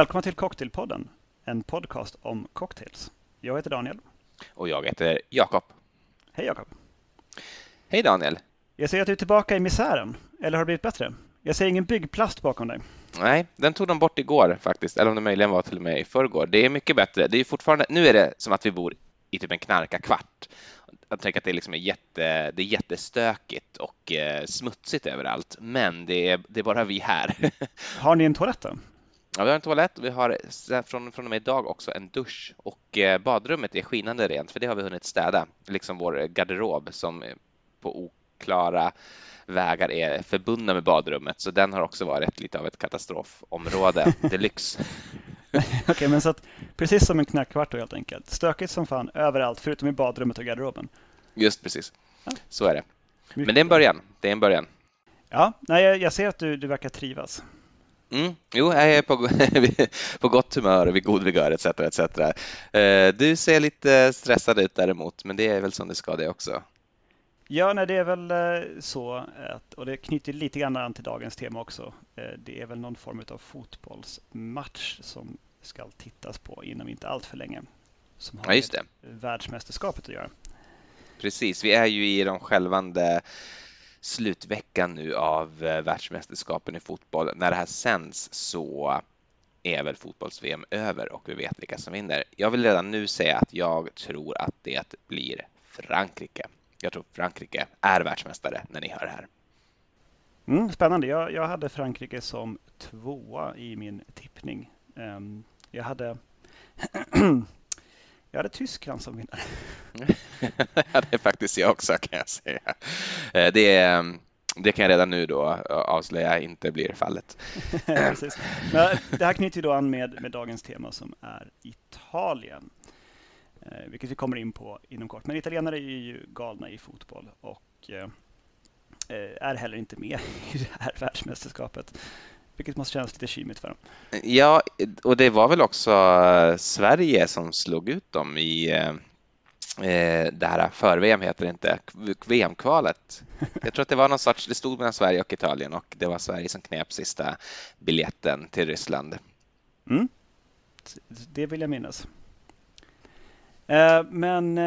Välkomna till Cocktailpodden, en podcast om cocktails. Jag heter Daniel. Och jag heter Jakob. Hej Jakob. Hej Daniel. Jag ser att du är tillbaka i misären. Eller har det blivit bättre? Jag ser ingen byggplast bakom dig. Nej, den tog de bort igår faktiskt, eller om det möjligen var till och med i förrgår. Det är mycket bättre. Det är fortfarande, nu är det som att vi bor i typ en knarkarkvart. Jag tänker att det liksom är, jätte, det är jättestökigt och eh, smutsigt överallt, men det är, det är bara vi här. Har ni en toalett då? Ja, vi har en toalett och vi har från, från och med idag också en dusch och eh, badrummet är skinande rent för det har vi hunnit städa, liksom vår garderob som på oklara vägar är förbundna med badrummet så den har också varit lite av ett katastrofområde deluxe. Okej, okay, men så att precis som en knackkvart helt enkelt. Stökigt som fan överallt förutom i badrummet och garderoben. Just precis, ja. så är det. Men det är en början. Det är en början. Ja, nej, jag ser att du, du verkar trivas. Mm. Jo, jag är på, på gott humör och vid god vigör etc. etc. Eh, du ser lite stressad ut däremot, men det är väl som det ska det också. Ja, nej, det är väl eh, så, att, och det knyter lite grann an till dagens tema också. Eh, det är väl någon form av fotbollsmatch som ska tittas på inom inte allt för länge. Som har ja, just det. världsmästerskapet att göra. Precis, vi är ju i de självande slutveckan nu av eh, världsmästerskapen i fotboll. När det här sänds så är väl fotbolls-VM över och vi vet vilka som vinner. Jag vill redan nu säga att jag tror att det blir Frankrike. Jag tror Frankrike är världsmästare när ni hör det här. Mm, spännande. Jag, jag hade Frankrike som tvåa i min tippning. Um, jag hade Jag hade Tyskland som vinnare. det är faktiskt jag också kan jag säga. Eh, det, är, det kan jag redan nu då avslöja inte blir fallet. Men det här knyter då an med, med dagens tema som är Italien. Eh, vilket vi kommer in på inom kort. Men italienare är ju galna i fotboll och eh, är heller inte med i det här världsmästerskapet vilket måste kännas lite kymigt för dem. Ja, och det var väl också eh, Sverige som slog ut dem i eh, eh det här för-VM heter det inte, VM-kvalet. Jag tror att det var någon sorts, det stod mellan Sverige och Italien och det var Sverige som knep sista biljetten till Ryssland. Mm. Det vill jag minnas. Eh, men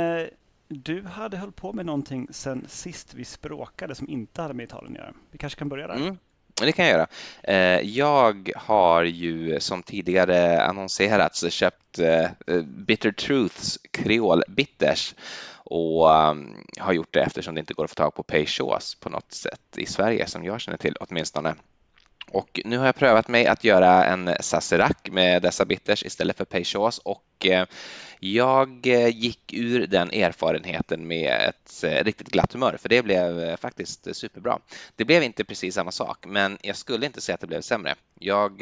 du hade hållit på med någonting sen sist vi språkade som inte hade med Italien att göra. Vi kanske kan börja där? Mm. Det kan jag göra. Eh, jag har ju som tidigare annonserats köpt eh, eh, Bitter Truths Creole Bitters och ehm, har gjort det eftersom det inte går att få tag på Peychaus på något sätt i Sverige som jag känner till åtminstone. Och nu har jag prövat mig att göra en Sazerac med dessa bitters istället för Peychaus och eh, jag eh, gick ur den erfarenheten med ett eh, riktigt glatt humör för det blev faktiskt superbra. Det blev inte precis samma sak men jag skulle inte säga att det blev sämre. Jag,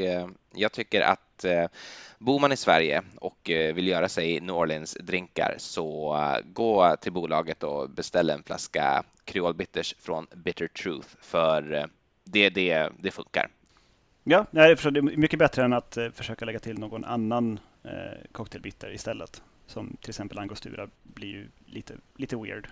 jag tycker att Bor man i Sverige och vill göra sig New Orleans-drinkar så gå till bolaget och beställ en flaska Creole Bitters från Bitter Truth för det, det, det funkar. Ja, det är mycket bättre än att eh, försöka lägga till någon annan eh, cocktailbitter istället. Som till exempel angostura blir ju lite, lite weird.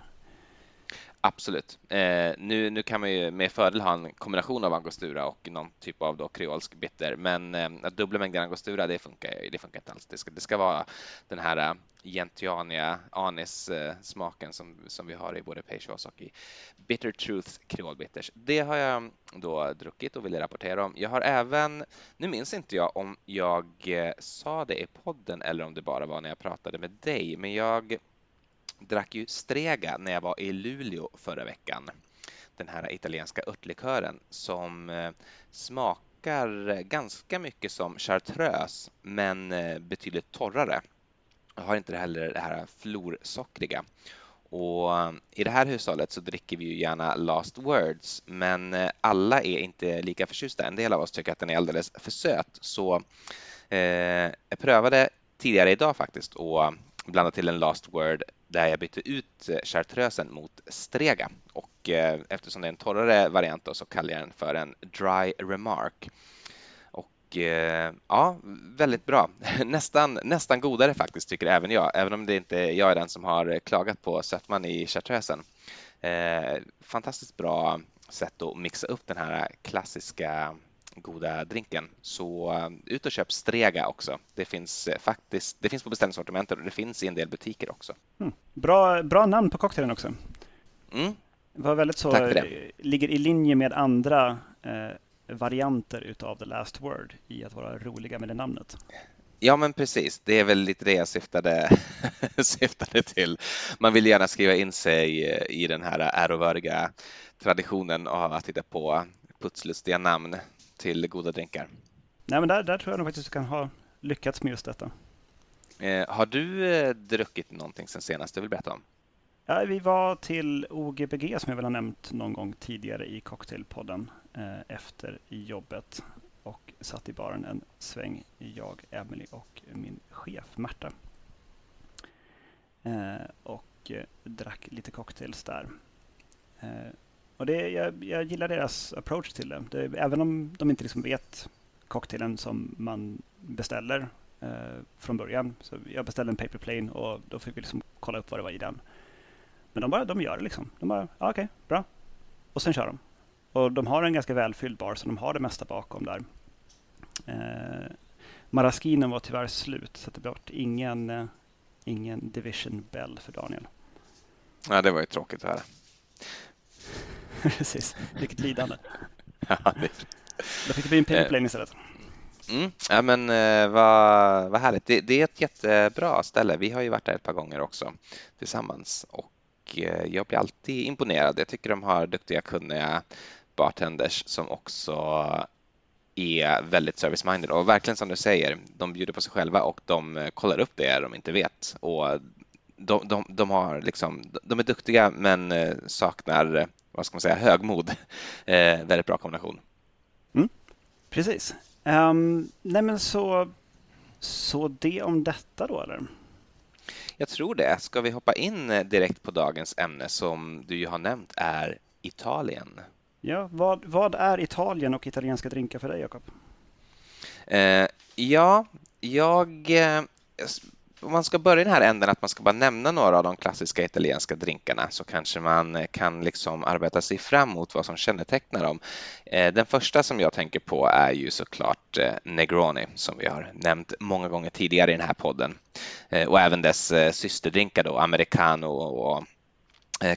Absolut. Eh, nu, nu kan man ju med fördel ha en kombination av angostura och någon typ av då kreolsk bitter, men eh, att dubbla mängder angostura, det funkar, det funkar inte alls. Det ska, det ska vara den här eh, gentiania anis-smaken eh, som, som vi har i både Peychaus och i Bitter Truth kreolbitters. Det har jag mm, då druckit och vill rapportera om. Jag har även, nu minns inte jag om jag eh, sa det i podden eller om det bara var när jag pratade med dig, men jag drack ju Strega när jag var i Luleå förra veckan. Den här italienska örtlikören som eh, smakar ganska mycket som chartreuse men eh, betydligt torrare. Jag har inte heller det här florsockriga. Och eh, I det här hushållet så dricker vi ju gärna Last Words men alla är inte lika förtjusta. En del av oss tycker att den är alldeles för söt så eh, jag prövade tidigare idag faktiskt att blanda till en Last Word där jag bytte ut eh, chartreusen mot Strega och eh, eftersom det är en torrare variant då, så kallar jag den för en Dry Remark. Och eh, ja, väldigt bra. Nästan, nästan godare faktiskt tycker även jag, även om det inte jag är den som har klagat på sötman i chartreusen. fantastiskt bra sätt att mixa upp den här klassiska goda drinken. Så ut och köp Strega också. Det finns faktiskt det finns på beställningssortimentet och det finns i en del butiker också. Mm. Bra, bra namn på cocktailen också. Mm. Det var väldigt så, ligger i linje med andra eh, varianter utav The Last Word i att vara roliga med det namnet. Ja, men precis. Det är väl lite det jag syftade, syftade till. Man vill gärna skriva in sig i den här ärovördiga traditionen av att hitta på putslustiga namn till goda drinkar. Nej, men där, där tror jag nog faktiskt du kan ha lyckats med just detta. Eh, har du eh, druckit någonting sen senast du vill berätta om? Ja, vi var till OGBG som jag väl har nämnt någon gång tidigare i Cocktailpodden eh, efter jobbet och satt i baren en sväng, jag, Emily och min chef Märta. Eh, och eh, drack lite cocktails där. Och det, jag, jag, gillar deras approach till det. det även om de inte liksom vet cocktailen som man beställer eh, från början. Så jag beställde en paper plane och då fick vi liksom kolla upp vad det var i den. Men de, bara, de gör det liksom. De bara, ah, okej, okay, bra. Och sen kör de. Och de har en ganska välfylld bar så de har det mesta bakom där. Eh, Maraskinen var tyvärr slut så det blev ingen, eh, ingen Division Bell för Daniel. Ja, det var ju tråkigt här. Precis, vilket lidande. ja, det... Då fick det bli en paperplane eh, istället. Mm. Ja, men eh, vad, vad härligt. Det, det, är ett jättebra ställe. Vi har ju varit där ett par gånger också tillsammans och eh, jag blir alltid imponerad. Jag tycker de har duktiga, kunniga bartenders som också är väldigt service-minded och verkligen som du säger, de bjuder på sig själva och de kollar upp det de inte vet. Och de, de, de, har liksom, de är duktiga men saknar vad ska man säga, högmod. Eh, väldigt bra kombination. Mm, precis. Um, nej men så, så det om detta då eller? Jag tror det. Ska vi hoppa in direkt på dagens ämne som du ju har nämnt är Italien? Ja, vad, vad är Italien och italienska drinkar för dig, Jakob? Eh, ja, jag... Eh, om man ska börja i den här änden att man ska bara nämna några av de klassiska italienska drinkarna så kanske man eh, kan liksom arbeta sig fram mot vad som kännetecknar dem. Eh, den första som jag tänker på är ju såklart eh, Negroni som vi har nämnt många gånger tidigare i den här podden och även dess systerdrinkar då, americano och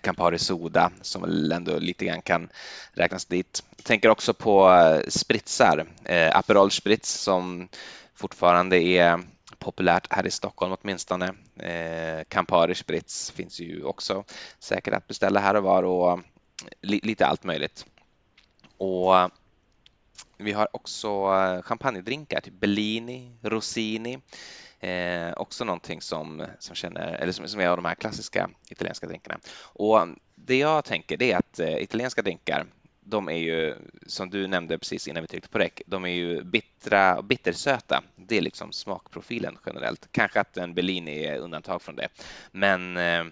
Campari Soda som väl ändå lite grann kan räknas dit. Jag tänker också på spritsar, Aperol Spritz som fortfarande är populärt här i Stockholm åtminstone. Eh, Campari Spritz finns ju också säkert att beställa här och var och lite allt möjligt. Och vi har också eh, champagnedrinkar, typ Bellini, Rossini, Eh, också någonting som, som, känner, eller som, som är av de här klassiska italienska drinkarna. Och det jag tänker det är att eh, italienska drinkar de är ju, som du nämnde precis innan vi tryckte på räck, de är ju bittra och bittersöta. Det är liksom smakprofilen generellt. Kanske att en Bellini är undantag från det. Men, eh,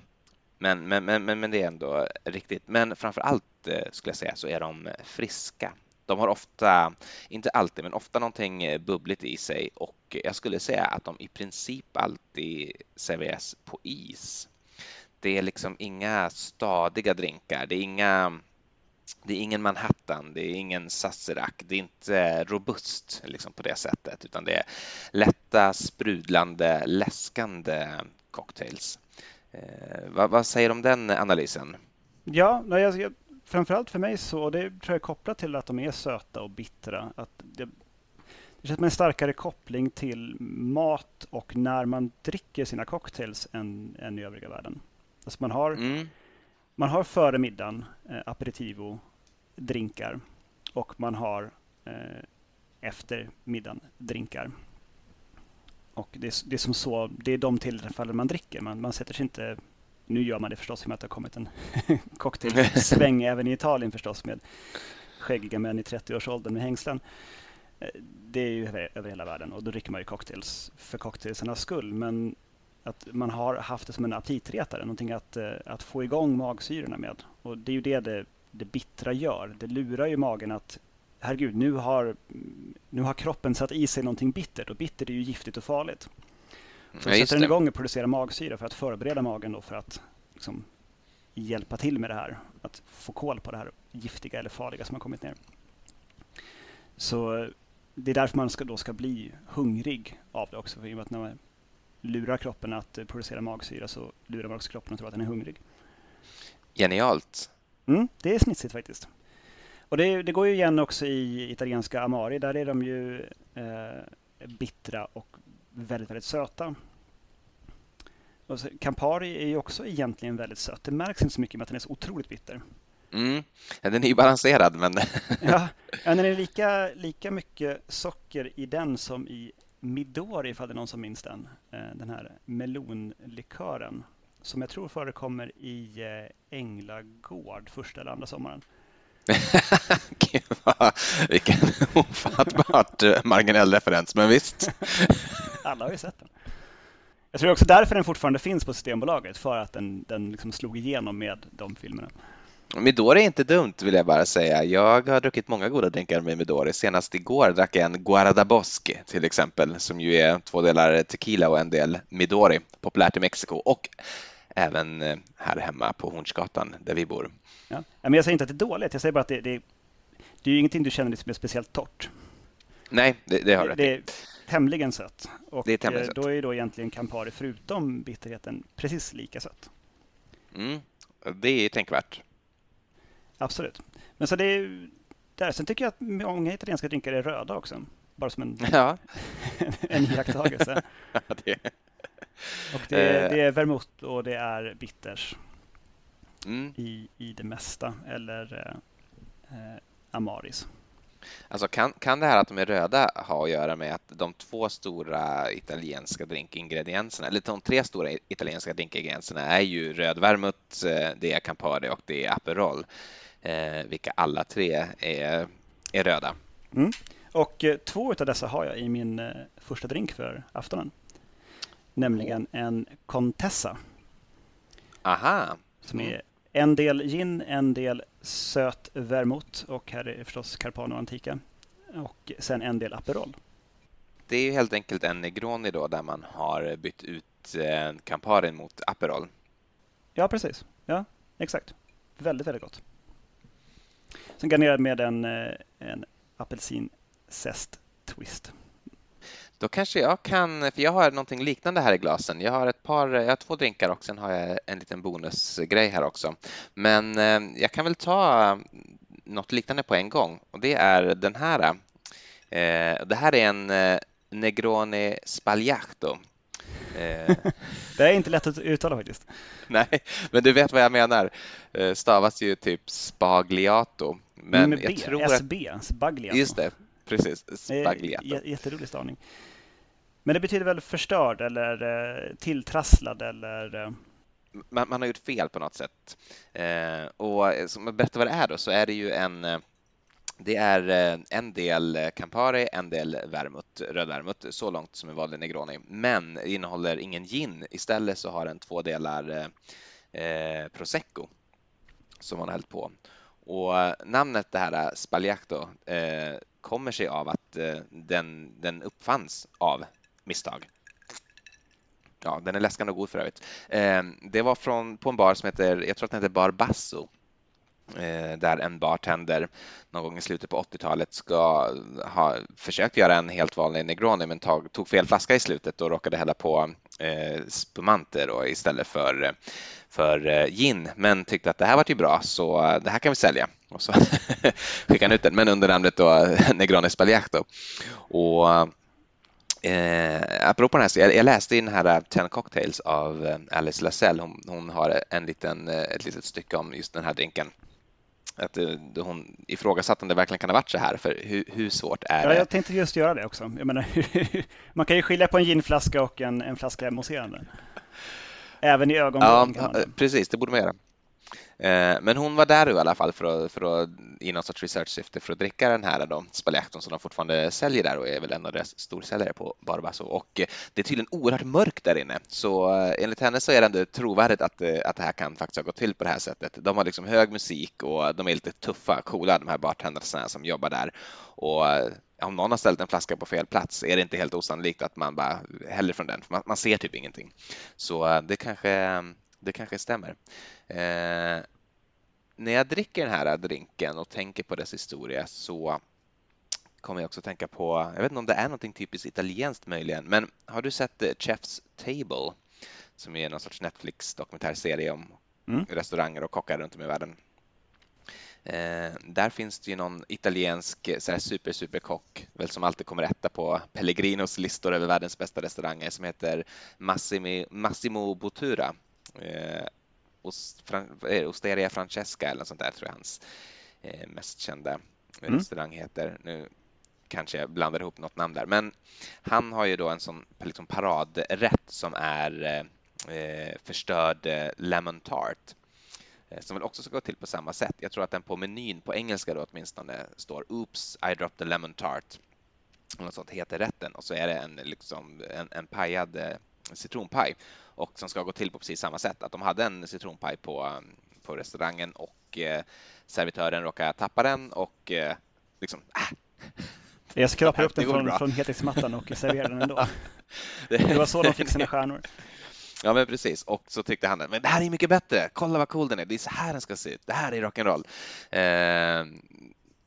men, men, men, men, men, det är ändå riktigt. Men framför allt eh, skulle jag säga så är de friska. De har ofta, inte alltid, men ofta någonting eh, bubbligt i sig och jag skulle säga att de i princip alltid serveras på is. Det är liksom inga stadiga drinkar. Det är inga det är ingen Manhattan, det är ingen Sazerac, det är inte robust liksom på det sättet, utan det är lätta, sprudlande, läskande cocktails. Eh, vad, vad, säger du om den analysen? Ja, jag, framförallt för mig så, och det tror jag är kopplat till att de är söta och bittra, att det, det känns som en starkare koppling till mat och när man dricker sina cocktails än, än i övriga världen. Alltså man har, mm. Man har före middagen eh, aperitivo, drinkar och man har eh, efter middagen drinkar. Och det är, det är som så, det är de tillfällen man dricker. Man, man sätter sig inte nu gör man det förstås i och med att det har kommit en cocktailsväng även i Italien förstås med skäggiga män i 30-årsåldern med hängslen. Eh, det är ju över hela världen och då dricker man ju cocktails för cocktailsarnas skull. Men att man har haft det som en aptitretare, någonting att, eh, att få igång magsyrorna med. Och det är ju det, det det bittra gör. Det lurar ju magen att herregud, nu har, nu har kroppen satt i sig någonting bittert och bittert är ju giftigt och farligt. Så ja, sätter den igång och producerar magsyra för att förbereda magen då för att liksom, hjälpa till med det här. Att få koll på det här giftiga eller farliga som har kommit ner. Så det är därför man ska, då ska bli hungrig av det också. För i och med att när man lurar kroppen att producera magsyra så lurar man också kroppen att tro att den är hungrig. Genialt. Mm, det är snitsigt faktiskt. Och det, det, går ju igen också i italienska amari. Där är de ju eh, bittra och väldigt, väldigt söta. Och så, Campari är ju också egentligen väldigt söt. Det märks inte så mycket med att den är så otroligt bitter. Mm. Den är ju balanserad men... ja, ja, den är lika, lika mycket socker i den som i Midori ifall det är någon som minns den. Eh, den här melonlikören som jag tror förekommer i eh, Änglagård första eller andra sommaren. Gud vad, vilken ofattbart marginell referens, men visst. Alla har ju sett den. Jag tror också därför den fortfarande finns på Systembolaget, för att den, den liksom slog igenom med de filmerna. Midori är inte dumt vill jag bara säga. Jag har druckit många goda drinkar med Midori. Senast igår drack jag en Guardabosque till exempel som ju är två delar tequila och en del Midori. Populärt i Mexiko och även eh, här hemma på Hornsgatan där vi bor. Ja. Men jag säger inte att det är dåligt. Jag säger bara att det, det, det är ju ingenting du känner som är speciellt torrt. Nej, det, det har du rätt Det är tämligen sött. Och det är tämligen eh, sött. då är då egentligen Campari förutom bitterheten precis lika sött. Mm, det är tänkvärt. Absolut. Men så det är där. Sen tycker jag att många italienska drinkar är röda också. Bara som en, ja. en iakttagelse. det. Och det, är, det är vermouth och det är bitters mm. i, i det mesta. Eller eh, Amaris. Alltså kan, kan det här att de är röda ha att göra med att de två stora italienska drinkingredienserna, eller de tre stora italienska drinkingredienserna är ju röd vermouth, eh, det är Campari och det är Aperol eh, vilka alla tre är, är röda. Mm. Och eh, två av dessa har jag i min eh, första drink för aftonen. Nämligen en Contessa. Aha. Som är en del gin, en del söt vermouth och här är förstås Carpano Antica. Och sen en del Aperol. Det är helt enkelt en Negroni då där man har bytt ut eh, Campari mot Aperol. Ja, precis. Ja, exakt. Väldigt, väldigt gott. Sen garnerad med en, eh, en apelsinzest twist. Då kanske jag kan, för jag har någonting liknande här i glasen. Jag har ett par, jag har två drinkar och sen har jag en liten bonusgrej här också. Men eh, jag kan väl ta mm, något liknande på en gång och det är den här. Eh, det här är en Negroni Spagliato det är inte lätt att uttala faktiskt. Nej, men du vet vad jag menar. Eh, stavas ju typ spagliato. Men Med jag B, tror SB, att... spagliato. Just det, precis. Spagliato. Jätterolig stavning. Men det betyder väl förstörd eller eh, tilltrasslad eller? Man, man, har gjort fel på något sätt. Eh, och som jag berättar vad det är då, så är det ju en det är eh, en del eh, Campari, en del vermouth, röd vermouth, så långt som en vanlig Negroni, men innehåller ingen gin. Istället så har den två delar eh, eh prosecco som man har hällt på. Och namnet det här spagliato eh, kommer sig av att eh, den, den uppfanns av misstag. Ja, den är läskande och god för övrigt. Eh, det var från, på en bar som heter, jag tror att den heter Bar Basso Eh, där en bartender någon gång i slutet på 80-talet ska ha försökt göra en helt vanlig Negroni men tog, tog fel flaska i slutet och råkade hälla på eh, spumanter då, istället för, för eh, gin men tyckte att det här var ju bra så det här kan vi sälja och så skickade han ut den men under namnet då Negroni Spagliato. Och Eh, apropå den här, jag, jag läste i den här eh, Ten Cocktails av eh, Alice Lasell. Hon, hon har en liten, ett litet stycke om just den här drinken att hon ifrågasatte om det verkligen kan ha varit så här, för hur, hur svårt är det? Ja, jag tänkte just göra det också. Menar, man kan ju skilja på en ginflaska och en, en flaska mousserande. Även i ögonblicken. Ja, precis, det borde man göra. Eh, men hon var där i alla fall för att, för att, i någon sorts research-syfte för att dricka den här då, som de fortfarande säljer där och är väl en av deras storsäljare på Barbasso. Och eh, det är tydligen oerhört mörkt där inne, så eh, enligt henne så är det ändå trovärdigt att, att det här kan faktiskt ha gått till på det här sättet. De har liksom hög musik och de är lite tuffa, coola, de här bartendrarna som jobbar där. Och om någon har ställt en flaska på fel plats är det inte helt osannolikt att man bara häller från den, för man, man ser typ ingenting. Så det kanske, det kanske stämmer. Eh, när jag dricker den här drinken och tänker på dess historia så kommer jag också tänka på, jag vet inte om det är någonting typiskt italienskt möjligen, men har du sett Chef's Table? Som är någon sorts Netflix dokumentärserie om mm. restauranger och kockar runt om i världen. Eh, där finns det ju någon italiensk så här, super, super kock, väl som alltid kommer etta på Pellegrinos listor över världens bästa restauranger, som heter Massimi, Massimo Bottura. Eh, eh, Osteria Francesca eller något sånt där tror jag hans eh, mest kända mm. restaurang heter. Nu kanske jag blandar ihop något namn där, men han har ju då en sån liksom paradrätt som är eh, förstörd eh, lemon tart Eh, som väl också ska gå till på samma sätt. Jag tror att den på menyn på engelska då åtminstone står Oops, I dropped the lemon tart. Något sånt heter rätten och så är det en, liksom, en, en pajad eh, citronpaj och som ska gå till på precis samma sätt. Att de hade en citronpaj på, på restaurangen och eh, servitören råkade tappa den och eh, liksom... Äh. Jag skrapade upp den från, från heltäckningsmattan och serverade den ändå. det var så de fick sina stjärnor. Ja, men precis. Och så tyckte han men det här är mycket bättre. Kolla vad cool den är. Det är så här den ska se ut. Det här är rock'n'roll. Eh,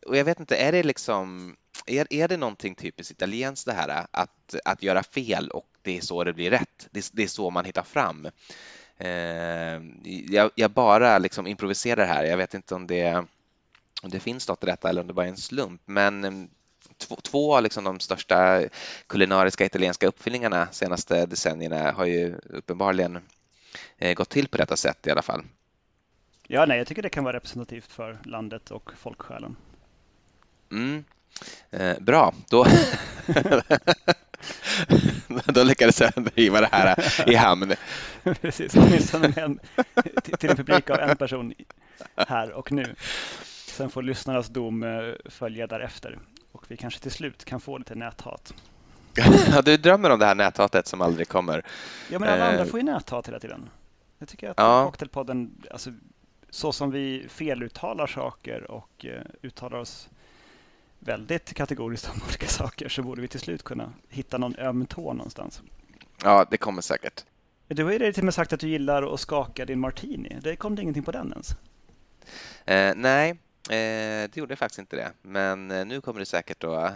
och jag vet inte, är det liksom är, är det någonting typiskt italienskt det här att, att göra fel och det är så det blir rätt? Det, det är så man hittar fram. Eh, jag, jag, bara liksom improviserar här. Jag vet inte om det, om det finns något i detta eller om det bara är en slump, men två, två av liksom de största kulinariska italienska uppfinningarna de senaste decennierna har ju uppenbarligen eh, gått till på detta sätt i alla fall. Ja, nej, jag tycker det kan vara representativt för landet och folksjälen. Mm. Eh, bra, då, då lyckades jag driva det här i hamn. Precis, åtminstone en, till en publik av en person här och nu. Sen får lyssnarnas dom eh, följa därefter och vi kanske till slut kan få lite näthat. Ja, du drömmer om det här näthatet som aldrig kommer. Ja, men alla andra eh, får ju näthat hela tiden. Jag tycker att ja. Cocktailpodden, alltså, så som vi feluttalar saker och uh, uttalar oss väldigt kategoriskt om olika saker så borde vi till slut kunna hitta någon öm tå någonstans. Ja, det kommer säkert. Du har ju till och med sagt att du gillar att skaka din martini. Det kom det ingenting på den ens? Eh, nej, Eh, det gjorde faktiskt inte det, men eh, nu kommer det säkert att,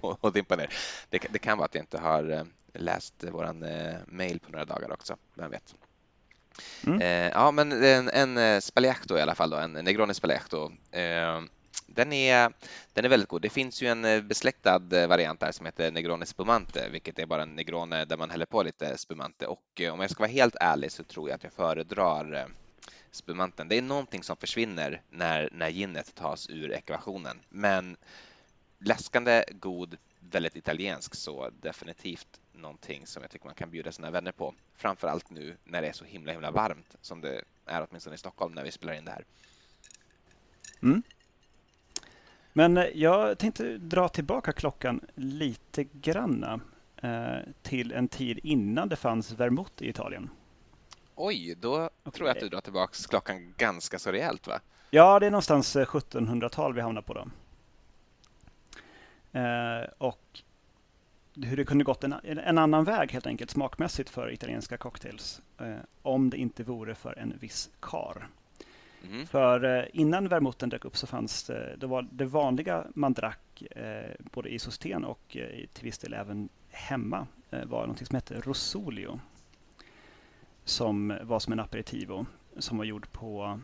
att dimpa ner. Det, det, kan vara att jag inte har eh, läst våran eh, mail på några dagar också, vem vet. Mm. Eh, ja, men en, en Spaliacto i alla fall, då, en Negroni Spaliacto. Den är, den är väldigt god. Det finns ju en eh, besläktad eh, variant där som heter Negroni Spumante, vilket är bara en Negrone där man häller på lite spumante. Och eh, om jag ska vara helt ärlig så tror jag att jag föredrar spumanten. Det är någonting som försvinner när, när ginet tas ur ekvationen. Men läskande, god, väldigt italiensk så definitivt någonting som jag tycker man kan bjuda sina vänner på. Framför allt nu när det är så himla himla varmt som det är åtminstone i Stockholm när vi spelar in det här. Mm. Men eh, jag tänkte dra tillbaka klockan lite granna eh, till en tid innan det fanns vermouth i Italien. Oj, då okay. tror jag att du drar tillbaka klockan ganska så rejält va? Ja, det är någonstans 1700-tal eh, vi hamnar på då. Eh, och hur det kunde gått en, en, annan väg helt enkelt smakmässigt för italienska cocktails eh, om det inte vore för en viss kar. Mm. För eh, innan vermouten dök upp så fanns det, det, var det vanliga man drack eh, både i Sosten och eh, till viss del även hemma var något som hette Rosolio som var som en aperitivo som var gjord på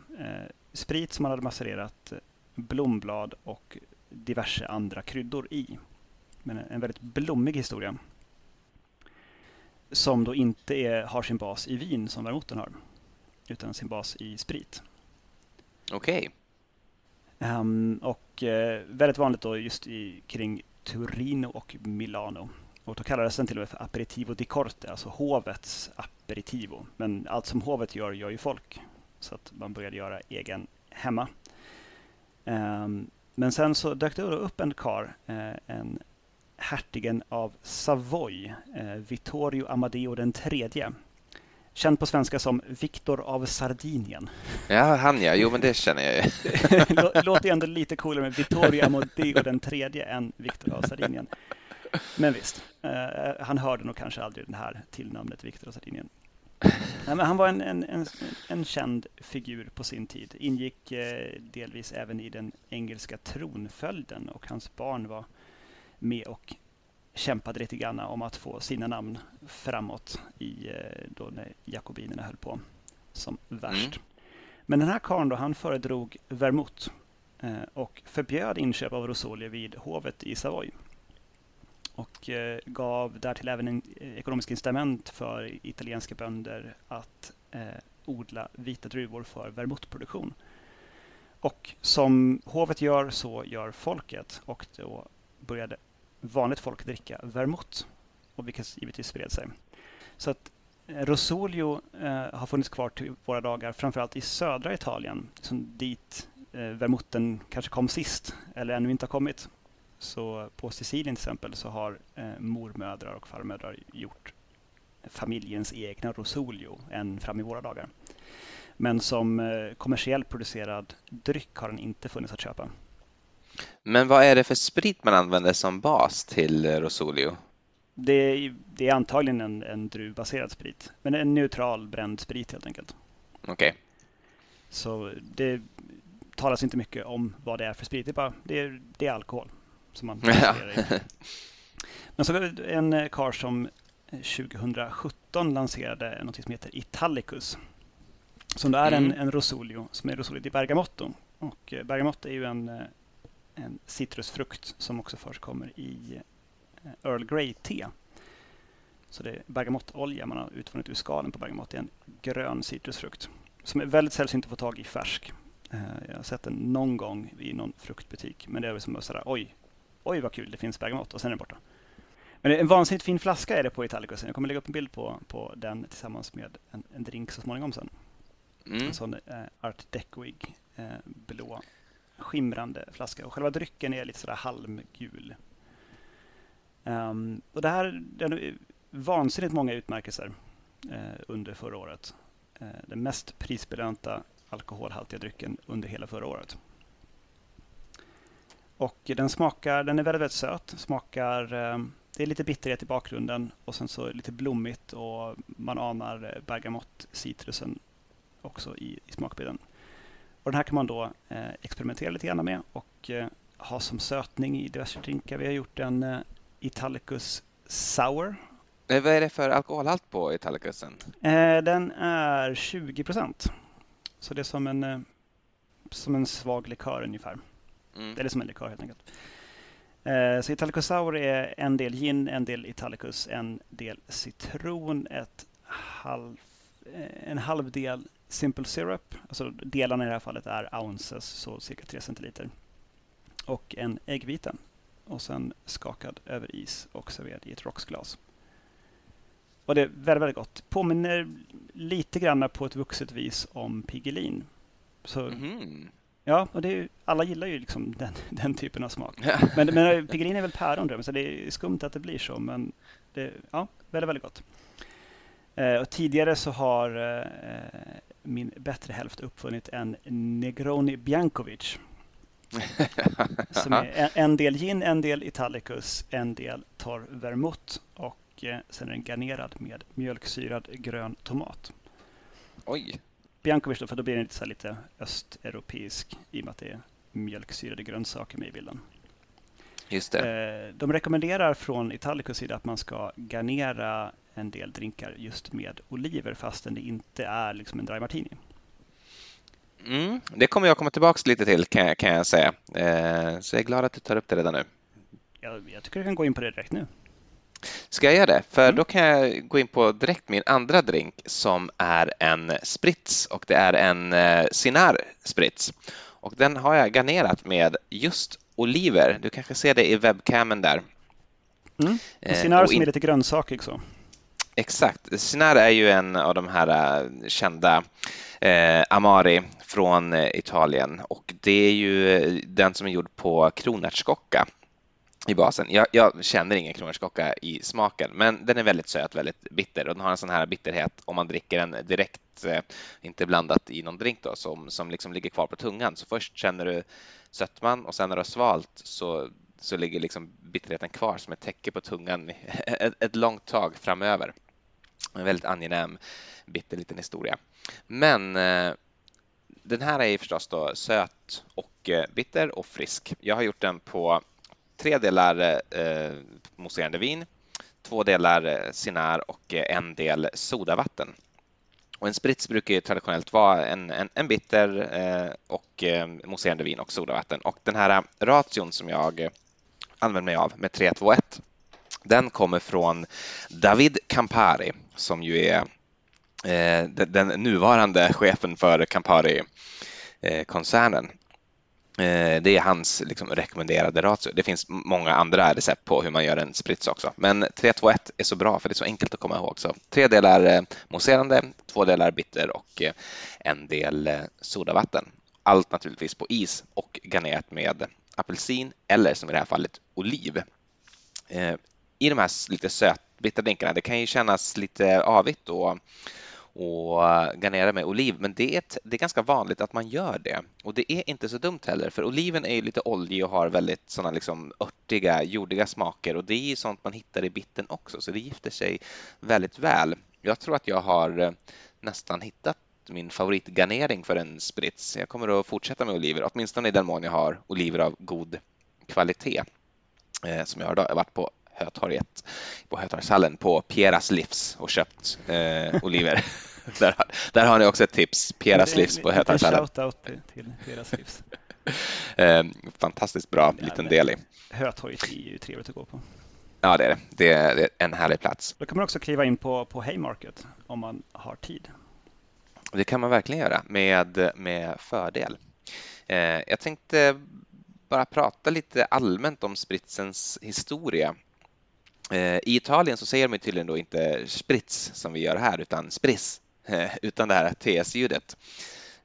sprit som man hade macererat blomblad och diverse andra kryddor i. Men en väldigt blommig historia. Som då inte är, har sin bas i vin som vermouthen har. Utan sin bas i sprit. Okej. Okay. Um, och uh, väldigt vanligt då just i, kring Turino och Milano. Och då kallades den till och med för aperitivo di corte, alltså hovets aperitivo. Men allt som hovet gör, gör ju folk. Så att man började göra egen hemma. Um, men sen så dök det upp en kar, eh, en hertigen av Savoy, eh, Vittorio Amadeo den tredje. Känd på svenska som Viktor av Sardinien. Ja, han ja. Jo, men det känner jag ju. Låter ju ändå lite coolare med Vittorio Amadeo den tredje än Viktor av Sardinien. Men visst, eh, han hörde nog kanske aldrig det här tillnamnet Viktor av Sardinien. Nej, men han var en, en, en, en, känd figur på sin tid. Ingick eh, delvis även i den engelska tronföljden och hans barn var med och kämpade lite grann om att få sina namn framåt i, eh, då när jakobinerna höll på som värst. Mm. Men den här karln då, han föredrog vermouth eh, och förbjöd inköp av rosolje vid hovet i Savoy och eh, gav därtill även en ekonomisk incitament för italienska bönder att odla vita druvor för vermouthproduktion. Och som hovet gör så gör folket och då började vanligt folk dricka vermouth, och vilket givetvis spred sig. Så att eh, Rosolio eh, har funnits kvar till våra dagar, framförallt i södra Italien, som dit eh, vermouthen kanske kom sist, eller ännu inte har kommit. Så på Sicilien till exempel så har eh, mormödrar och farmödrar gjort familjens egna Rosolio än fram i våra dagar. Men som eh, kommersiellt producerad dryck har den inte funnits att köpa. Men vad är det för sprit man använder som bas till Rosolio? Det är, det är antagligen en, en druvbaserad sprit, men en neutral bränd sprit helt enkelt. Okej. Okay. Så det talas inte mycket om vad det är för sprit, det är, bara, det är, det är alkohol som man i. Men så en kar som 2017 lanserade något som heter Italicus. Som då är mm. en, en Rosolio, som är Rosolio di Bergamotto. Och eh, Bergamotto är ju en eh, en citrusfrukt som också förekommer i eh, Earl Grey-te. Så det är bergamottolja man har utvunnit ur skalen på bergamott. Det är en grön citrusfrukt som är väldigt sällsynt att få tag i färsk. Eh, jag har sett den någon gång i någon fruktbutik, men det är som sådär oj, oj vad kul, det finns bergamott och sen är den borta. Men en vansinnigt fin flaska är det på Italicusen. Jag kommer lägga upp en bild på, på den tillsammans med en, en drink så småningom sen. Mm. En sån eh, art decoig eh, blå skimrande flaska och själva drycken är lite sådär halmgul. Um, och det här det är vansinnigt många utmärkelser uh, under förra året. Uh, den mest prisbelönta alkoholhaltiga drycken under hela förra året. Och den smakar, den är väldigt, väldigt söt. Smakar, eh, det är lite bitterhet i bakgrunden och sen så lite blommigt och man anar bergamott, citrusen också i, i smakbilden. Och den här kan man då eh, experimentera lite grann med och eh, ha som sötning i diverse drinkar. Vi har gjort en eh, Italicus Sour. Vad är det för alkoholhalt på Italicusen? den är 20 procent. Så det är som en, som en svag likör ungefär. Mm. Eller som en likör helt enkelt. Så Italicus Sour är en del gin, en del Italicus, en del citron, ett halv, en halv del Simple Syrup, alltså delarna i det här fallet är ounces, så cirka 3 centiliter. Och en äggvita. Och sen skakad över is och serverad i ett rocksglas. Och det är väldigt, väldigt gott. Påminner lite grann på ett vuxet vis om Piggelin. Så, mm. Ja, och det är, alla gillar ju liksom den, den typen av smak. men, men Piggelin är väl päron, så det är skumt att det blir så. Men det, ja, väldigt, väldigt gott. Eh, och tidigare så har eh, min bättre hälft uppfunnit en Negroni Biancovic. som är en del gin, en del Italicus, en del torr vermouth och eh, sen är den garnerad med mjölksyrad grön tomat. Oj! Biancovic då, för då blir den lite, så lite östeuropeisk i och med att det är mjölksyrade grönsaker med i bilden. Just det. Eh, de rekommenderar från Italicus sida att man ska garnera en del drinkar just med oliver fastän det inte är liksom en dry martini. Mm, det kommer jag komma tillbaka lite till kan jag, kan jag säga. Eh, så jag är glad att du tar upp det redan nu. Jag, jag tycker du kan gå in på det direkt nu. Ska jag göra det? För mm. då kan jag gå in på direkt min andra drink som är en sprits och det är en eh, Sinar sprits. Och den har jag garnerat med just oliver. Du kanske ser det i webcamen där. Mm. Sinar eh, som är lite grönsakig så. Exakt. Sinar är ju en av de här äh, kända eh, Amari från eh, Italien och det är ju den som är gjord på kronärtskocka i basen. Jag, jag känner ingen kronärtskocka i smaken, men den är väldigt söt, väldigt bitter och den har en sån här bitterhet om man dricker den direkt, eh, inte blandat i någon drink då, som, som liksom ligger kvar på tungan. Så först känner du sötman och sen när du har svalt så så ligger liksom bitterheten kvar som ett täcke på tungan ett, ett långt tag framöver. En väldigt angenäm, bitter liten historia. Men eh, den här är förstås då söt och eh, bitter och frisk. Jag har gjort den på tre delar eh, mousserande vin, två delar eh, Sinar och eh, en del sodavatten. Och en sprits brukar ju traditionellt vara en, en, en bitter eh, och eh, mousserande vin och sodavatten. Och den här eh, ration som jag använder mig av med 321 den kommer från David Campari som ju är eh, den nuvarande chefen för Campari-koncernen. Eh, det är hans liksom, rekommenderade ratio. Det finns många andra recept på hur man gör en sprits också. Men 321 är så bra för det är så enkelt att komma ihåg. Så tre delar eh, mousserande, två delar bitter och eh, en del sodavatten. Allt naturligtvis på is och garnerat med apelsin eller som i det här fallet oliv. I de här lite sötbitta drinkarna, det kan ju kännas lite avigt och och eh, garnera med oliv, men det är, ett, det är ganska vanligt att man gör det. Och det är inte så dumt heller, för oliven är lite oljig och har väldigt sådana liksom örtiga, jordiga smaker och det är ju sånt man hittar i bitten också, så det gifter sig väldigt väl. Jag tror att jag har eh, nästan hittat min favoritgarnering för en sprits. Jag kommer att fortsätta med oliver, åtminstone i den mån jag har oliver av god kvalitet eh, som jag har varit på Hötorget på Hötorgshallen på Pieras Livs och köpt eh, oliver. där, där har ni också ett tips. Pieras Livs på Hötorgshallen. Shoutout till Pieras Livs. eh, fantastiskt bra ja, liten del i. Hötorget är ju trevligt att gå på. Ja, det är det. Det är, en härlig plats. Då kan man också kliva in på, på Haymarket om man har tid. Det kan man verkligen göra med, med fördel. Eh, jag tänkte bara prata lite allmänt om spritsens historia. Eh, I Italien så säger de tydligen då inte sprits som vi gör här utan spriss eh, utan det här TS-ljudet.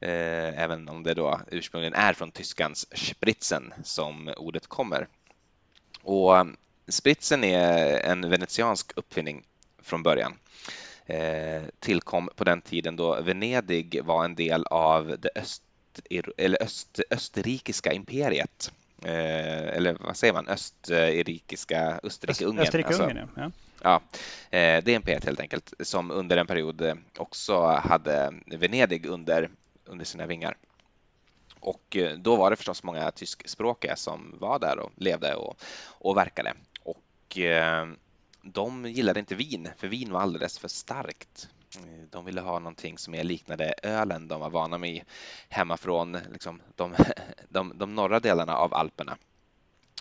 Eh, även om det då ursprungligen är från tyskans spritzen som ordet kommer. Och spritsen är en venetiansk uppfinning från början. Tillkom på den tiden då Venedig var en del av det öst, eller öst, österrikiska imperiet eller vad säger man, österrikiska, Österrike-Ungern. Österrike-Ungern, alltså, ja. Ja, eh, det är en pet helt enkelt som under en period eh, också hade Venedig under, under sina vingar. Och eh, då var det förstås många tyskspråkiga som var där och levde och, och verkade. Och de gillade inte vin, för vin var alldeles för starkt. De ville ha någonting som mer liknade ölen de var vana med hemifrån liksom, de, de, de norra delarna av Alperna.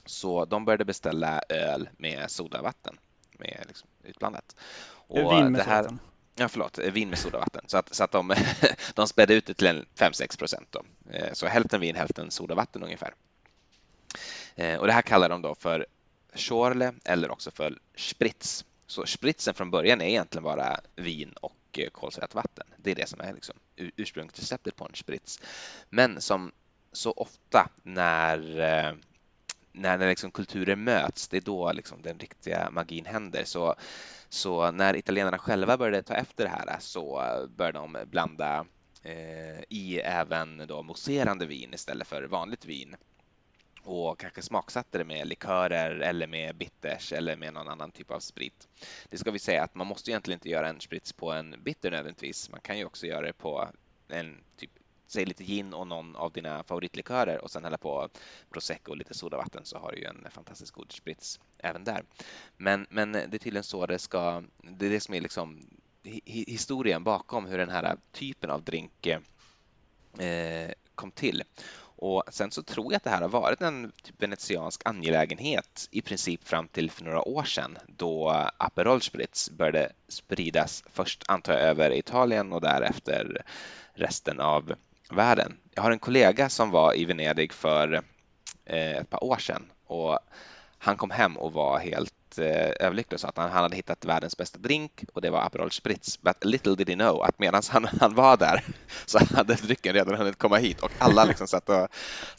Så de började beställa öl med sodavatten med liksom, utblandat. Och vin med det här, Ja, förlåt, vin med sodavatten. Så att, så att de, de spädde ut det till 5-6 procent. Eh, så hälften vin, hälften sodavatten ungefär. Eh, och det här kallar de då för Schorle eller också för Spritz. Så spritsen från början är egentligen bara vin och och kolsyrat vatten. Det är det som är liksom ursprungsreceptet på en sprits. Men som så ofta när eh, när, när liksom kulturer möts, det är då liksom den riktiga magin händer. Så, så när italienarna själva började ta efter det här så började de blanda eh, i även då mousserande vin istället för vanligt vin och kanske smaksatte det med likörer eller med bitters eller med någon annan typ av sprit. Det ska vi säga att man måste egentligen inte göra en sprits på en bitter nödvändigtvis. Man kan ju också göra det på en typ säg lite gin och någon av dina favoritlikörer och sen hälla på prosecco och lite sodavatten så har du ju en fantastiskt god sprits även där. Men, men det är tydligen så det ska, det är det som är liksom historien bakom hur den här typen av drink eh, kom till. Och sen så tror jag att det här har varit en typ venetiansk angelägenhet i princip fram till för några år sedan då Aperol Spritz började spridas först antar jag över Italien och därefter resten av världen. Jag har en kollega som var i Venedig för eh, ett par år sedan och han kom hem och var helt eh, överlycklig och sa att han, han hade hittat världens bästa drink och det var Aperol Spritz. But little did he know att medan han, han var där så hade drycken redan hunnit komma hit och alla liksom satt och,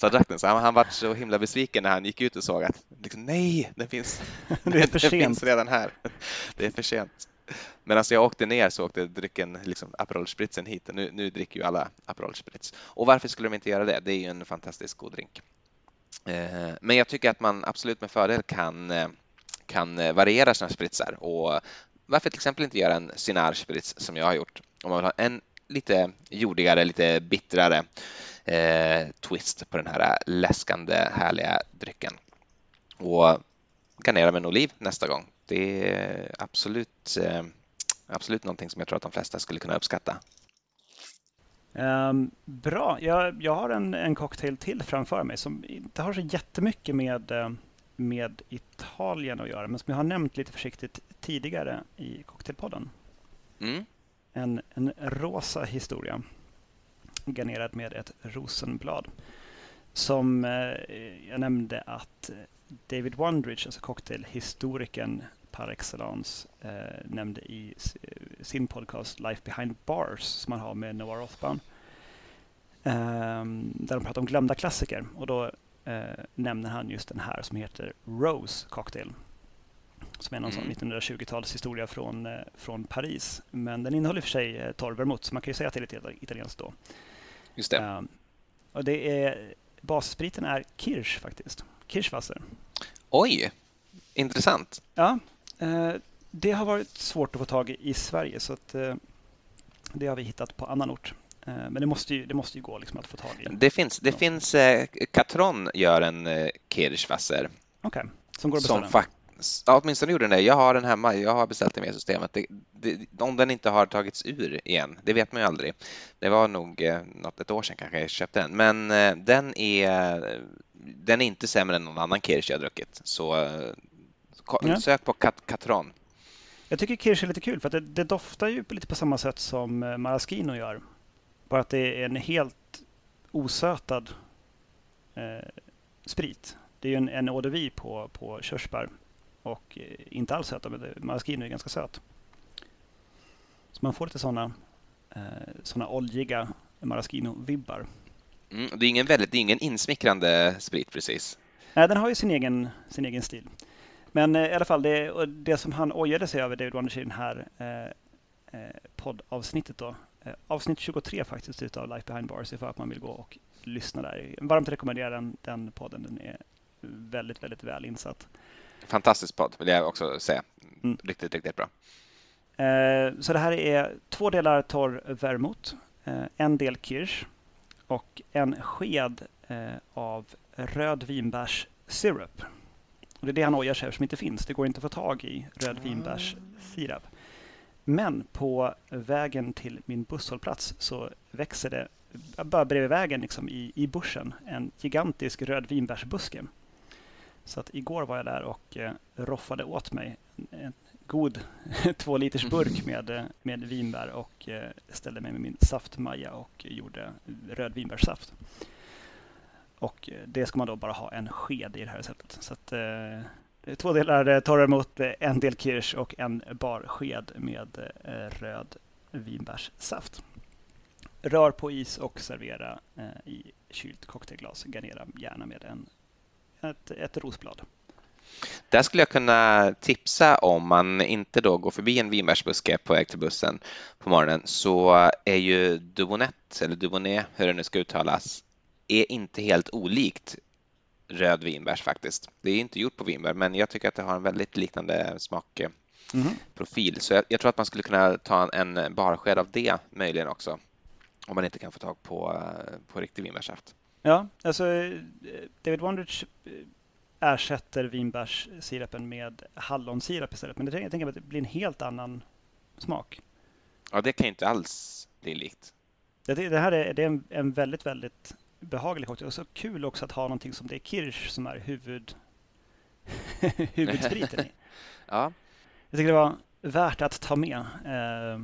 och drack den. Så han, han var så himla besviken när han gick ut och såg att liksom, nej, den finns, det är för den finns redan här. Det är för sent. Medan jag åkte ner så åkte drycken liksom Aperol Spritzen hit. Nu, nu dricker ju alla Aperol Spritz. Och varför skulle de inte göra det? Det är ju en fantastiskt god drink. Eh, men jag tycker att man absolut med fördel kan eh, kan eh, variera sina spritsar och varför till exempel inte göra en Cynarsprits som jag har gjort? Om man vill ha en lite jordigare, lite bittrare eh, twist på den här läskande härliga drycken. Och garnera med en oliv nästa gång. Det är absolut, eh, absolut någonting som jag tror att de flesta skulle kunna uppskatta. Um, bra, jag, jag har en, en cocktail till framför mig som inte har så jättemycket med, eh, med Italien att göra, men som jag har nämnt lite försiktigt tidigare i Cocktailpodden. Mm. En, en rosa historia garnerad med ett rosenblad. Som eh, jag nämnde att David Wondridge, alltså cocktailhistorikern par excellence, eh, nämnde i sin podcast Life behind bars som han har med Noah Rothbaum. Eh, där de pratar om glömda klassiker och då eh, nämner han just den här som heter Rose Cocktail. Som är någon mm. sån 1920-talshistoria från, eh, från Paris. Men den innehåller i och för sig eh, torr vermouth så man kan ju säga att det är lite italienskt då. Just det. Ehm, och det är, basspriten är Kirsch faktiskt. Kirschwasser. Oj, intressant. Ja, eh, det har varit svårt att få tag i i Sverige så att eh, det har vi hittat på annan ort. Eh, men det måste ju, det måste ju gå liksom att få tag i. Det finns, det finns Catron gör en Kirschwasser. Okej, okay. som går att beställa? Som, Ja, åtminstone gjorde den det. Jag har den hemma. Jag har beställt den med systemet. Det, det, om den inte har tagits ur igen, det vet man ju aldrig. Det var nog eh, något, ett år sedan kanske jag köpte den. Men eh, den är, den är inte sämre än någon annan kirsch jag druckit. Så eh, sök på Kat Katron. Jag tycker kirsch är lite kul för att det, det, doftar ju lite på samma sätt som eh, maraschino gör. Bara att det är en helt osötad eh, sprit. Det är ju en, en eau de vie på, på körsbär och eh, inte alls söta, men maraschino är ganska söt. Så man får lite sådana eh, såna oljiga maraschino-vibbar. Mm, det, är ingen väldigt, det är ingen insmickrande sprit precis. Nej, den har ju sin egen, sin egen stil. Men eh, i alla fall, det, det som han ojade sig över, David Wonders i det här eh, eh, poddavsnittet då, avsnitt 23 faktiskt utav Life Behind Bars, ifall att man vill gå och lyssna där. Varmt rekommenderar den, den podden, den är väldigt, väldigt väl insatt. Fantastisk podd vill jag också säga. Mm. Riktigt, riktigt bra. Eh, så det här är två delar torr vermouth, eh, en del kirsch och en sked eh, av röd vinbärssirap. det är det han ojar sig över som inte finns. Det går inte att få tag i röd ah. vinbärssirap. Men på vägen till min busshållplats så växer det, bara bredvid vägen liksom i, i bussen, en gigantisk röd vinbärsbuske. Så att igår var jag där och eh, roffade åt mig en god två liters burk med, eh, med vinbär och eh, ställde mig med min saftmaja och gjorde rödvinbärssaft. Och det ska man då bara ha en sked i det här receptet. Så att, eh, Eh, två delar eh, torra mot eh, en del kirsch och en bar sked med röd vinbärssaft. Rör på is och servera i kylt cocktailglas. Garnera gärna med en ett, ett rosblad. Där skulle jag kunna tipsa om man inte då går förbi en vinbärsbuske på väg till bussen på morgonen så är ju Dubonnet, eller Dubonnet, hur det nu ska uttalas, är inte helt olikt röd vinbärs faktiskt. Det är inte gjort på vinbär, men jag tycker att det har en väldigt liknande smakprofil. Mm. Så jag, jag, tror att man skulle kunna ta en barsked av det möjligen också, om man inte kan få tag på, på riktig vinbärssaft. Ja, alltså David Wondrich eh, ersätter vinbärssirapen med hallonsirap istället. Men jag tänker att det blir en helt annan smak. Ja, det kan inte alls bli likt. Det, det här är, det är en, en, väldigt, väldigt behaglig cocktail. Och så kul också att ha någonting som det är kirsch som är huvud, huvudspriten i. ja. Jag tycker det var värt att ta med. Eh,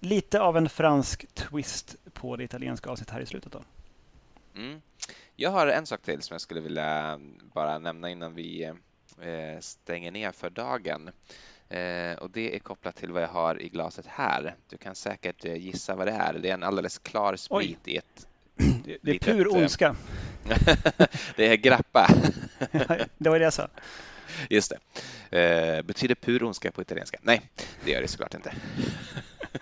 lite av en fransk twist på det italienska avsnittet här i slutet. då. Mm. Jag har en sak till som jag skulle vilja bara nämna innan vi eh, stänger ner för dagen. Eh, och det är kopplat till vad jag har i glaset här. Du kan säkert eh, gissa vad det är. Det är en alldeles klar sprit Oj. i ett det, det är pur ondska. det är grappa. det var det jag sa. Just det. betyder pur ondska på italienska? Nej, det gör det såklart inte.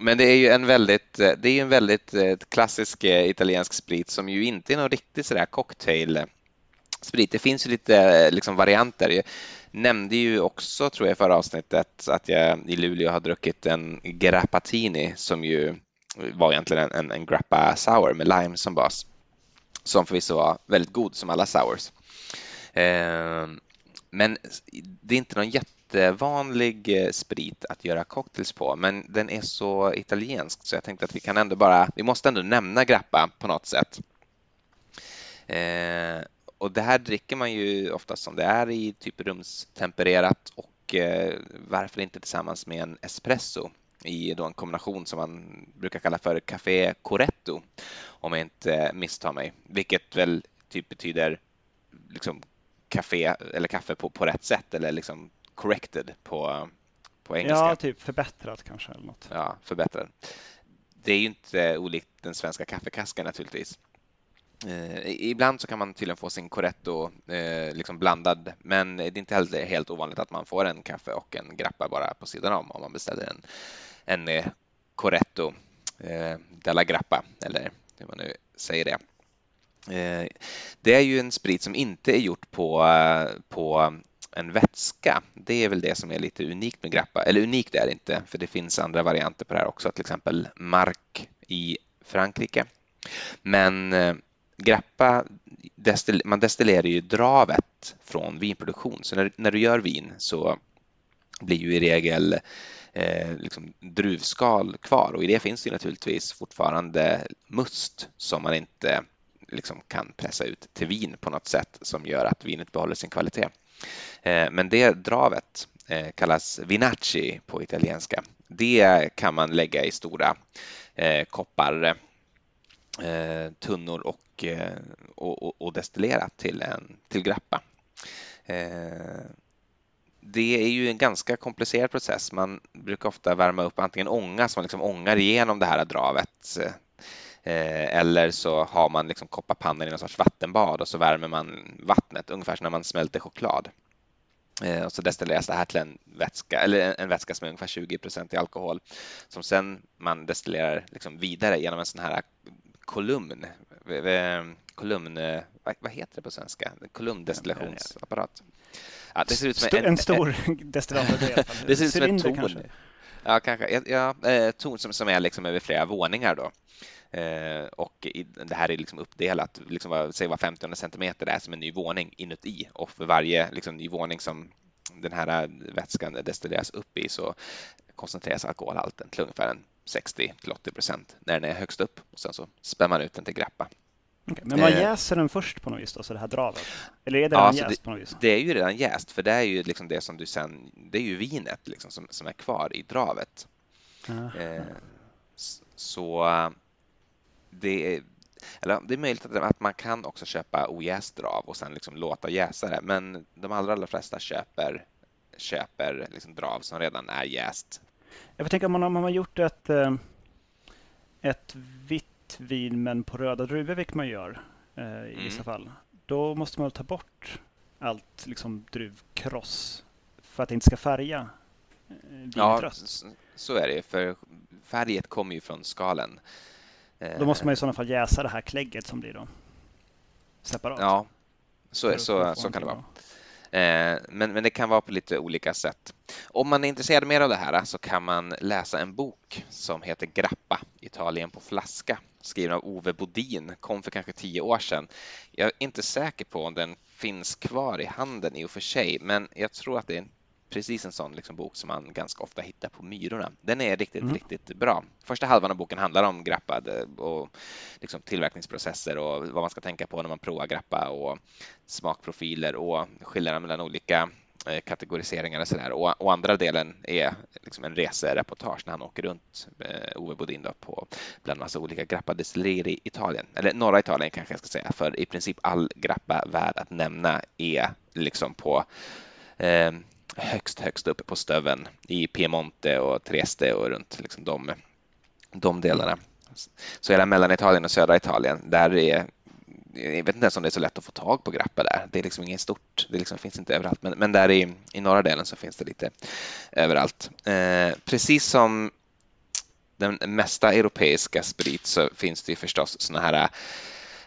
Men det är ju en väldigt, eh, det är en väldigt eh, klassisk eh, italiensk sprit som ju inte är någon riktig sådär cocktail sprit. Det finns ju lite liksom varianter. nämnde ju också, tror jag, i förra avsnittet att jag i Luleå har druckit en Grappatini som ju var egentligen en, en Grappa Sour med lime som bas. Som förvisso var väldigt god som alla sours. Eh, men det är inte någon jättevanlig eh, sprit att göra cocktails på, men den är så italiensk så jag tänkte att vi kan ändå bara, vi måste ändå nämna grappa på något sätt. Eh, och det här dricker man ju oftast som det är i typ rumstempererat och eh, varför inte tillsammans med en espresso i då en kombination som man brukar kalla för Café Coretto om jag inte misstar mig, vilket väl typ betyder liksom café eller kaffe på, på rätt sätt eller liksom corrected på, på engelska. Ja, typ förbättrat kanske eller något. Ja, förbättrad. Det är ju inte olikt den svenska kaffekaskan naturligtvis. Eh, ibland så kan man tydligen få sin Coretto eh, liksom blandad, men det är inte heller helt ovanligt att man får en kaffe och en grappa bara på sidan om om man beställer en, en eh, Coretto eh, della grappa eller hur man nu säger det. Eh, det är ju en sprit som inte är gjort på, eh, på en vätska. Det är väl det som är lite unikt med grappa. Eller unikt är det inte, för det finns andra varianter på det här också, till exempel Mark i Frankrike. Men eh, eh, grappa, man destillerar ju dravet från vinproduktion. Så när, när du gör vin så blir ju i regel eh, liksom druvskal kvar och i det finns det naturligtvis fortfarande must som man inte liksom kan pressa ut till vin på något sätt som gör att vinet behåller sin kvalitet. Eh, men det dravet eh, kallas vinacci på italienska. Det kan man lägga i stora eh, koppar eh, tunnor eh, och, och, och destillera till, en, till grappa. Eh, det är ju en ganska komplicerad process. Man brukar ofta värma upp antingen ånga, som man liksom ångar igenom det här dravet eh, eller så har man liksom kopparpannan i någon sorts vattenbad och så värmer man vattnet, ungefär som när man smälter choklad. Och så destilleras det här till en vätska, eller en vätska som är ungefär 20 i alkohol, som sen man destillerar liksom vidare genom en sån här kolumn, kolumn, vad heter det på svenska? Kolumndestillationsapparat. Ja, det ser ut som en, en stor destillator. det ser ut som en torn. Ja, kanske. Ja, torn som, som är liksom över flera våningar då. Eh, och det här är liksom uppdelat, liksom, säg vad 50 centimeter är som en ny våning inuti och för varje liksom, ny våning som den här vätskan destilleras upp i så koncentreras alkoholhalten till ungefär 60 till 80 procent när den är högst upp och sen så spär man ut den till grappa. Okay, men man eh. jäser den först på något vis då, så det här dravet? Eller är det redan ja, jäst på något vis? Det är ju redan jäst, för det är ju liksom det som du sen, det är ju vinet liksom som, som är kvar i dravet. Eh, så det är, eller det är möjligt att man kan också köpa ojäst drav och sen liksom låta jäsa det, men de allra, allra flesta köper, köper liksom drav som redan är jäst. Jag tänker om man, om man har gjort ett, eh, ett vitt vin men på röda druvor, vilket man gör eh, i mm. vissa fall, då måste man ta bort allt liksom druvkross för att det inte ska färga eh, Ja, så är det, för färget kommer ju från skalen. Då måste man i sådana fall jäsa det här klägget som blir då separat. Ja, så, så, så kan det vara. Eh, men, men det kan vara på lite olika sätt. Om man är intresserad mer av det här så kan man läsa en bok som heter Grappa, Italien på flaska, skriven av Ove Bodin, kom för kanske tio år sedan. Jag är inte säker på om den finns kvar i handeln i och för sig, men jag tror att det är en precis en sån liksom bok som man ganska ofta hittar på Myrorna. Den är riktigt, mm. riktigt bra. Första halvan av boken handlar om grappa och liksom tillverkningsprocesser och vad man ska tänka på när man provar grappa och smakprofiler och skillnaderna mellan olika eh, kategoriseringar och sådär. Och, och andra delen är liksom en resereportage när han åker runt, eh, Ove Bodin, då, på bland massa olika grappadestillerier i Italien, eller norra Italien kanske jag ska säga, för i princip all grappa värd att nämna är liksom på eh, högst, högst upp på stöven i Piemonte och Trieste och runt liksom de, de delarna. Så hela Mellanitalien och södra Italien, där är jag vet inte ens om det är så lätt att få tag på grappa där. Det är liksom inget stort, det liksom finns inte överallt. Men, men där i, i norra delen så finns det lite överallt. Eh, precis som den mesta europeiska sprit så finns det förstås sådana här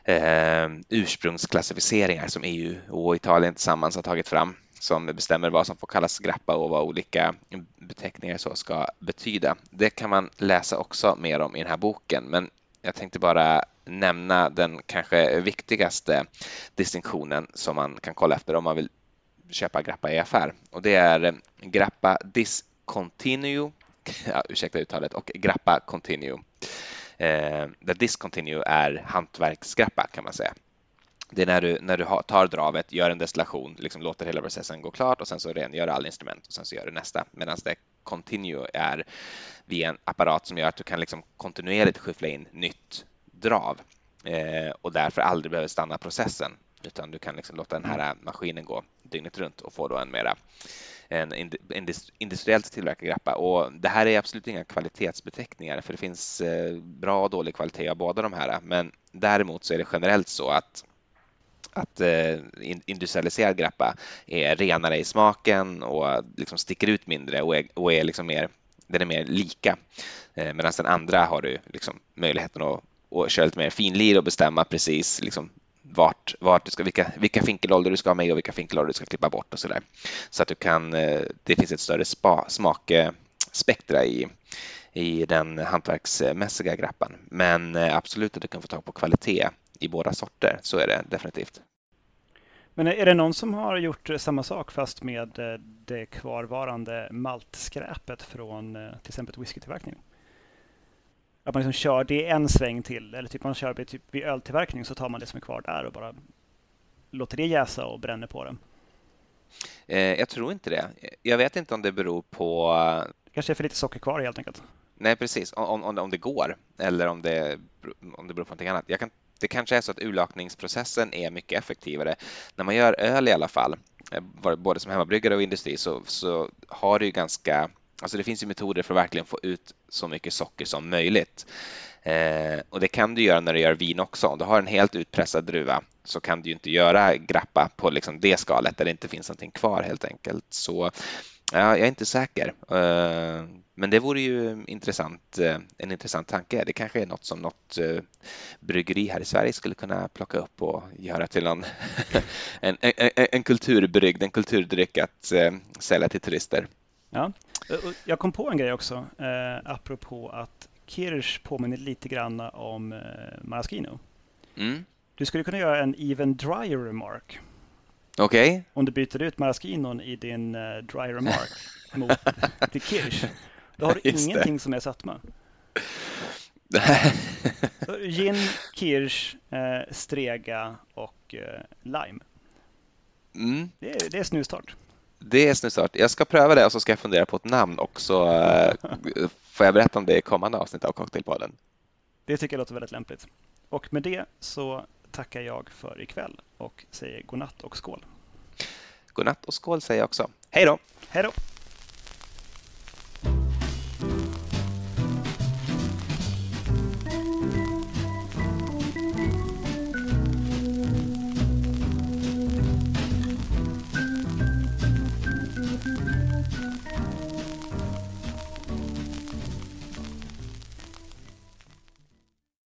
eh, ursprungsklassificeringar som EU och Italien tillsammans har tagit fram som bestämmer vad som får kallas grappa och vad olika beteckningar så ska betyda. Det kan man läsa också mer om i den här boken, men jag tänkte bara nämna den kanske viktigaste distinktionen som man kan kolla efter om man vill köpa grappa i affär och det är eh, grappa discontinue, ja, ursäkta uttalet, och grappa continue. Eh, där discontinue är hantverksgrappa kan man säga. Det är när du, när du tar dravet, gör en destillation, liksom låter hela processen gå klart och sen så rengör alla instrument och sen så gör du nästa. Medan det continue är via en apparat som gör att du kan liksom kontinuerligt skyffla in nytt drav eh, och därför aldrig behöver stanna processen utan du kan liksom låta den här maskinen gå dygnet runt och få då en mera en industriellt tillverkad grappa. Och det här är absolut inga kvalitetsbeteckningar för det finns eh, bra och dålig kvalitet av båda de här. Men däremot så är det generellt så att att eh, industrialiserad grappa är renare i smaken och liksom sticker ut mindre och är, och är liksom mer, den är mer lika. Eh, Medan den andra har du liksom möjligheten att, att köra lite mer finlir och bestämma precis liksom vart, vart du ska, vilka, vilka finkelålder du ska ha med och vilka finkelålder du ska klippa bort och så där. Så att du kan, eh, det finns ett större spa, smakspektra i, i den hantverksmässiga grappan. Men absolut att du kan få tag på kvalitet i båda sorter, så är det definitivt. Men är det någon som har gjort samma sak fast med eh, det kvarvarande maltskräpet från till exempel whiskytillverkning? Att man liksom kör det en sväng till eller typ man kör vid, typ vid öltillverkning så tar man det som är kvar där och bara låter det jäsa och bränner på det. Eh, jag tror inte det. Jag vet inte om det beror på... Det kanske är för lite socker kvar helt enkelt. Nej, precis. Om, om, om det går eller om det, om det beror på någonting annat. Jag kan, det kanske är så att urlakningsprocessen är mycket effektivare. När man gör öl i alla fall, eh, både som hemmabryggare och industri, så, så har du ju ganska Alltså det finns ju metoder för att verkligen få ut så mycket socker som möjligt. Eh, och det kan du göra när du gör vin också. Om du har en helt utpressad druva så kan du ju inte göra grappa på liksom det skalet där det inte finns någonting kvar helt enkelt. Så ja, jag är inte säker. Eh, men det vore ju intressant, eh, en intressant tanke. Det kanske är något som något eh, bryggeri här i Sverige skulle kunna plocka upp och göra till någon, en, en, en kulturbrygd, en kulturdryck att sälja till turister. Ja, jag kom på en grej också, eh, apropå att Kirsch påminner lite grann om eh, Maraschino. Mm. Du skulle kunna göra en even drier remark. Okej. Okay. Om du byter ut Maraschinon i din uh, dry remark mot till Kirsch. Då har du Just ingenting det. som är sötma. Gin, kirsch, eh, strega och eh, lime. Mm. Det, är, det är snustart. Det är snusstart. Jag ska pröva det och så ska jag fundera på ett namn och så eh, får jag berätta om det i kommande avsnitt av Cocktailpodden. Det tycker jag låter väldigt lämpligt. Och med det så tackar jag för ikväll och säger godnatt och skål. Godnatt och skål säger jag också. Hej då! Hej då!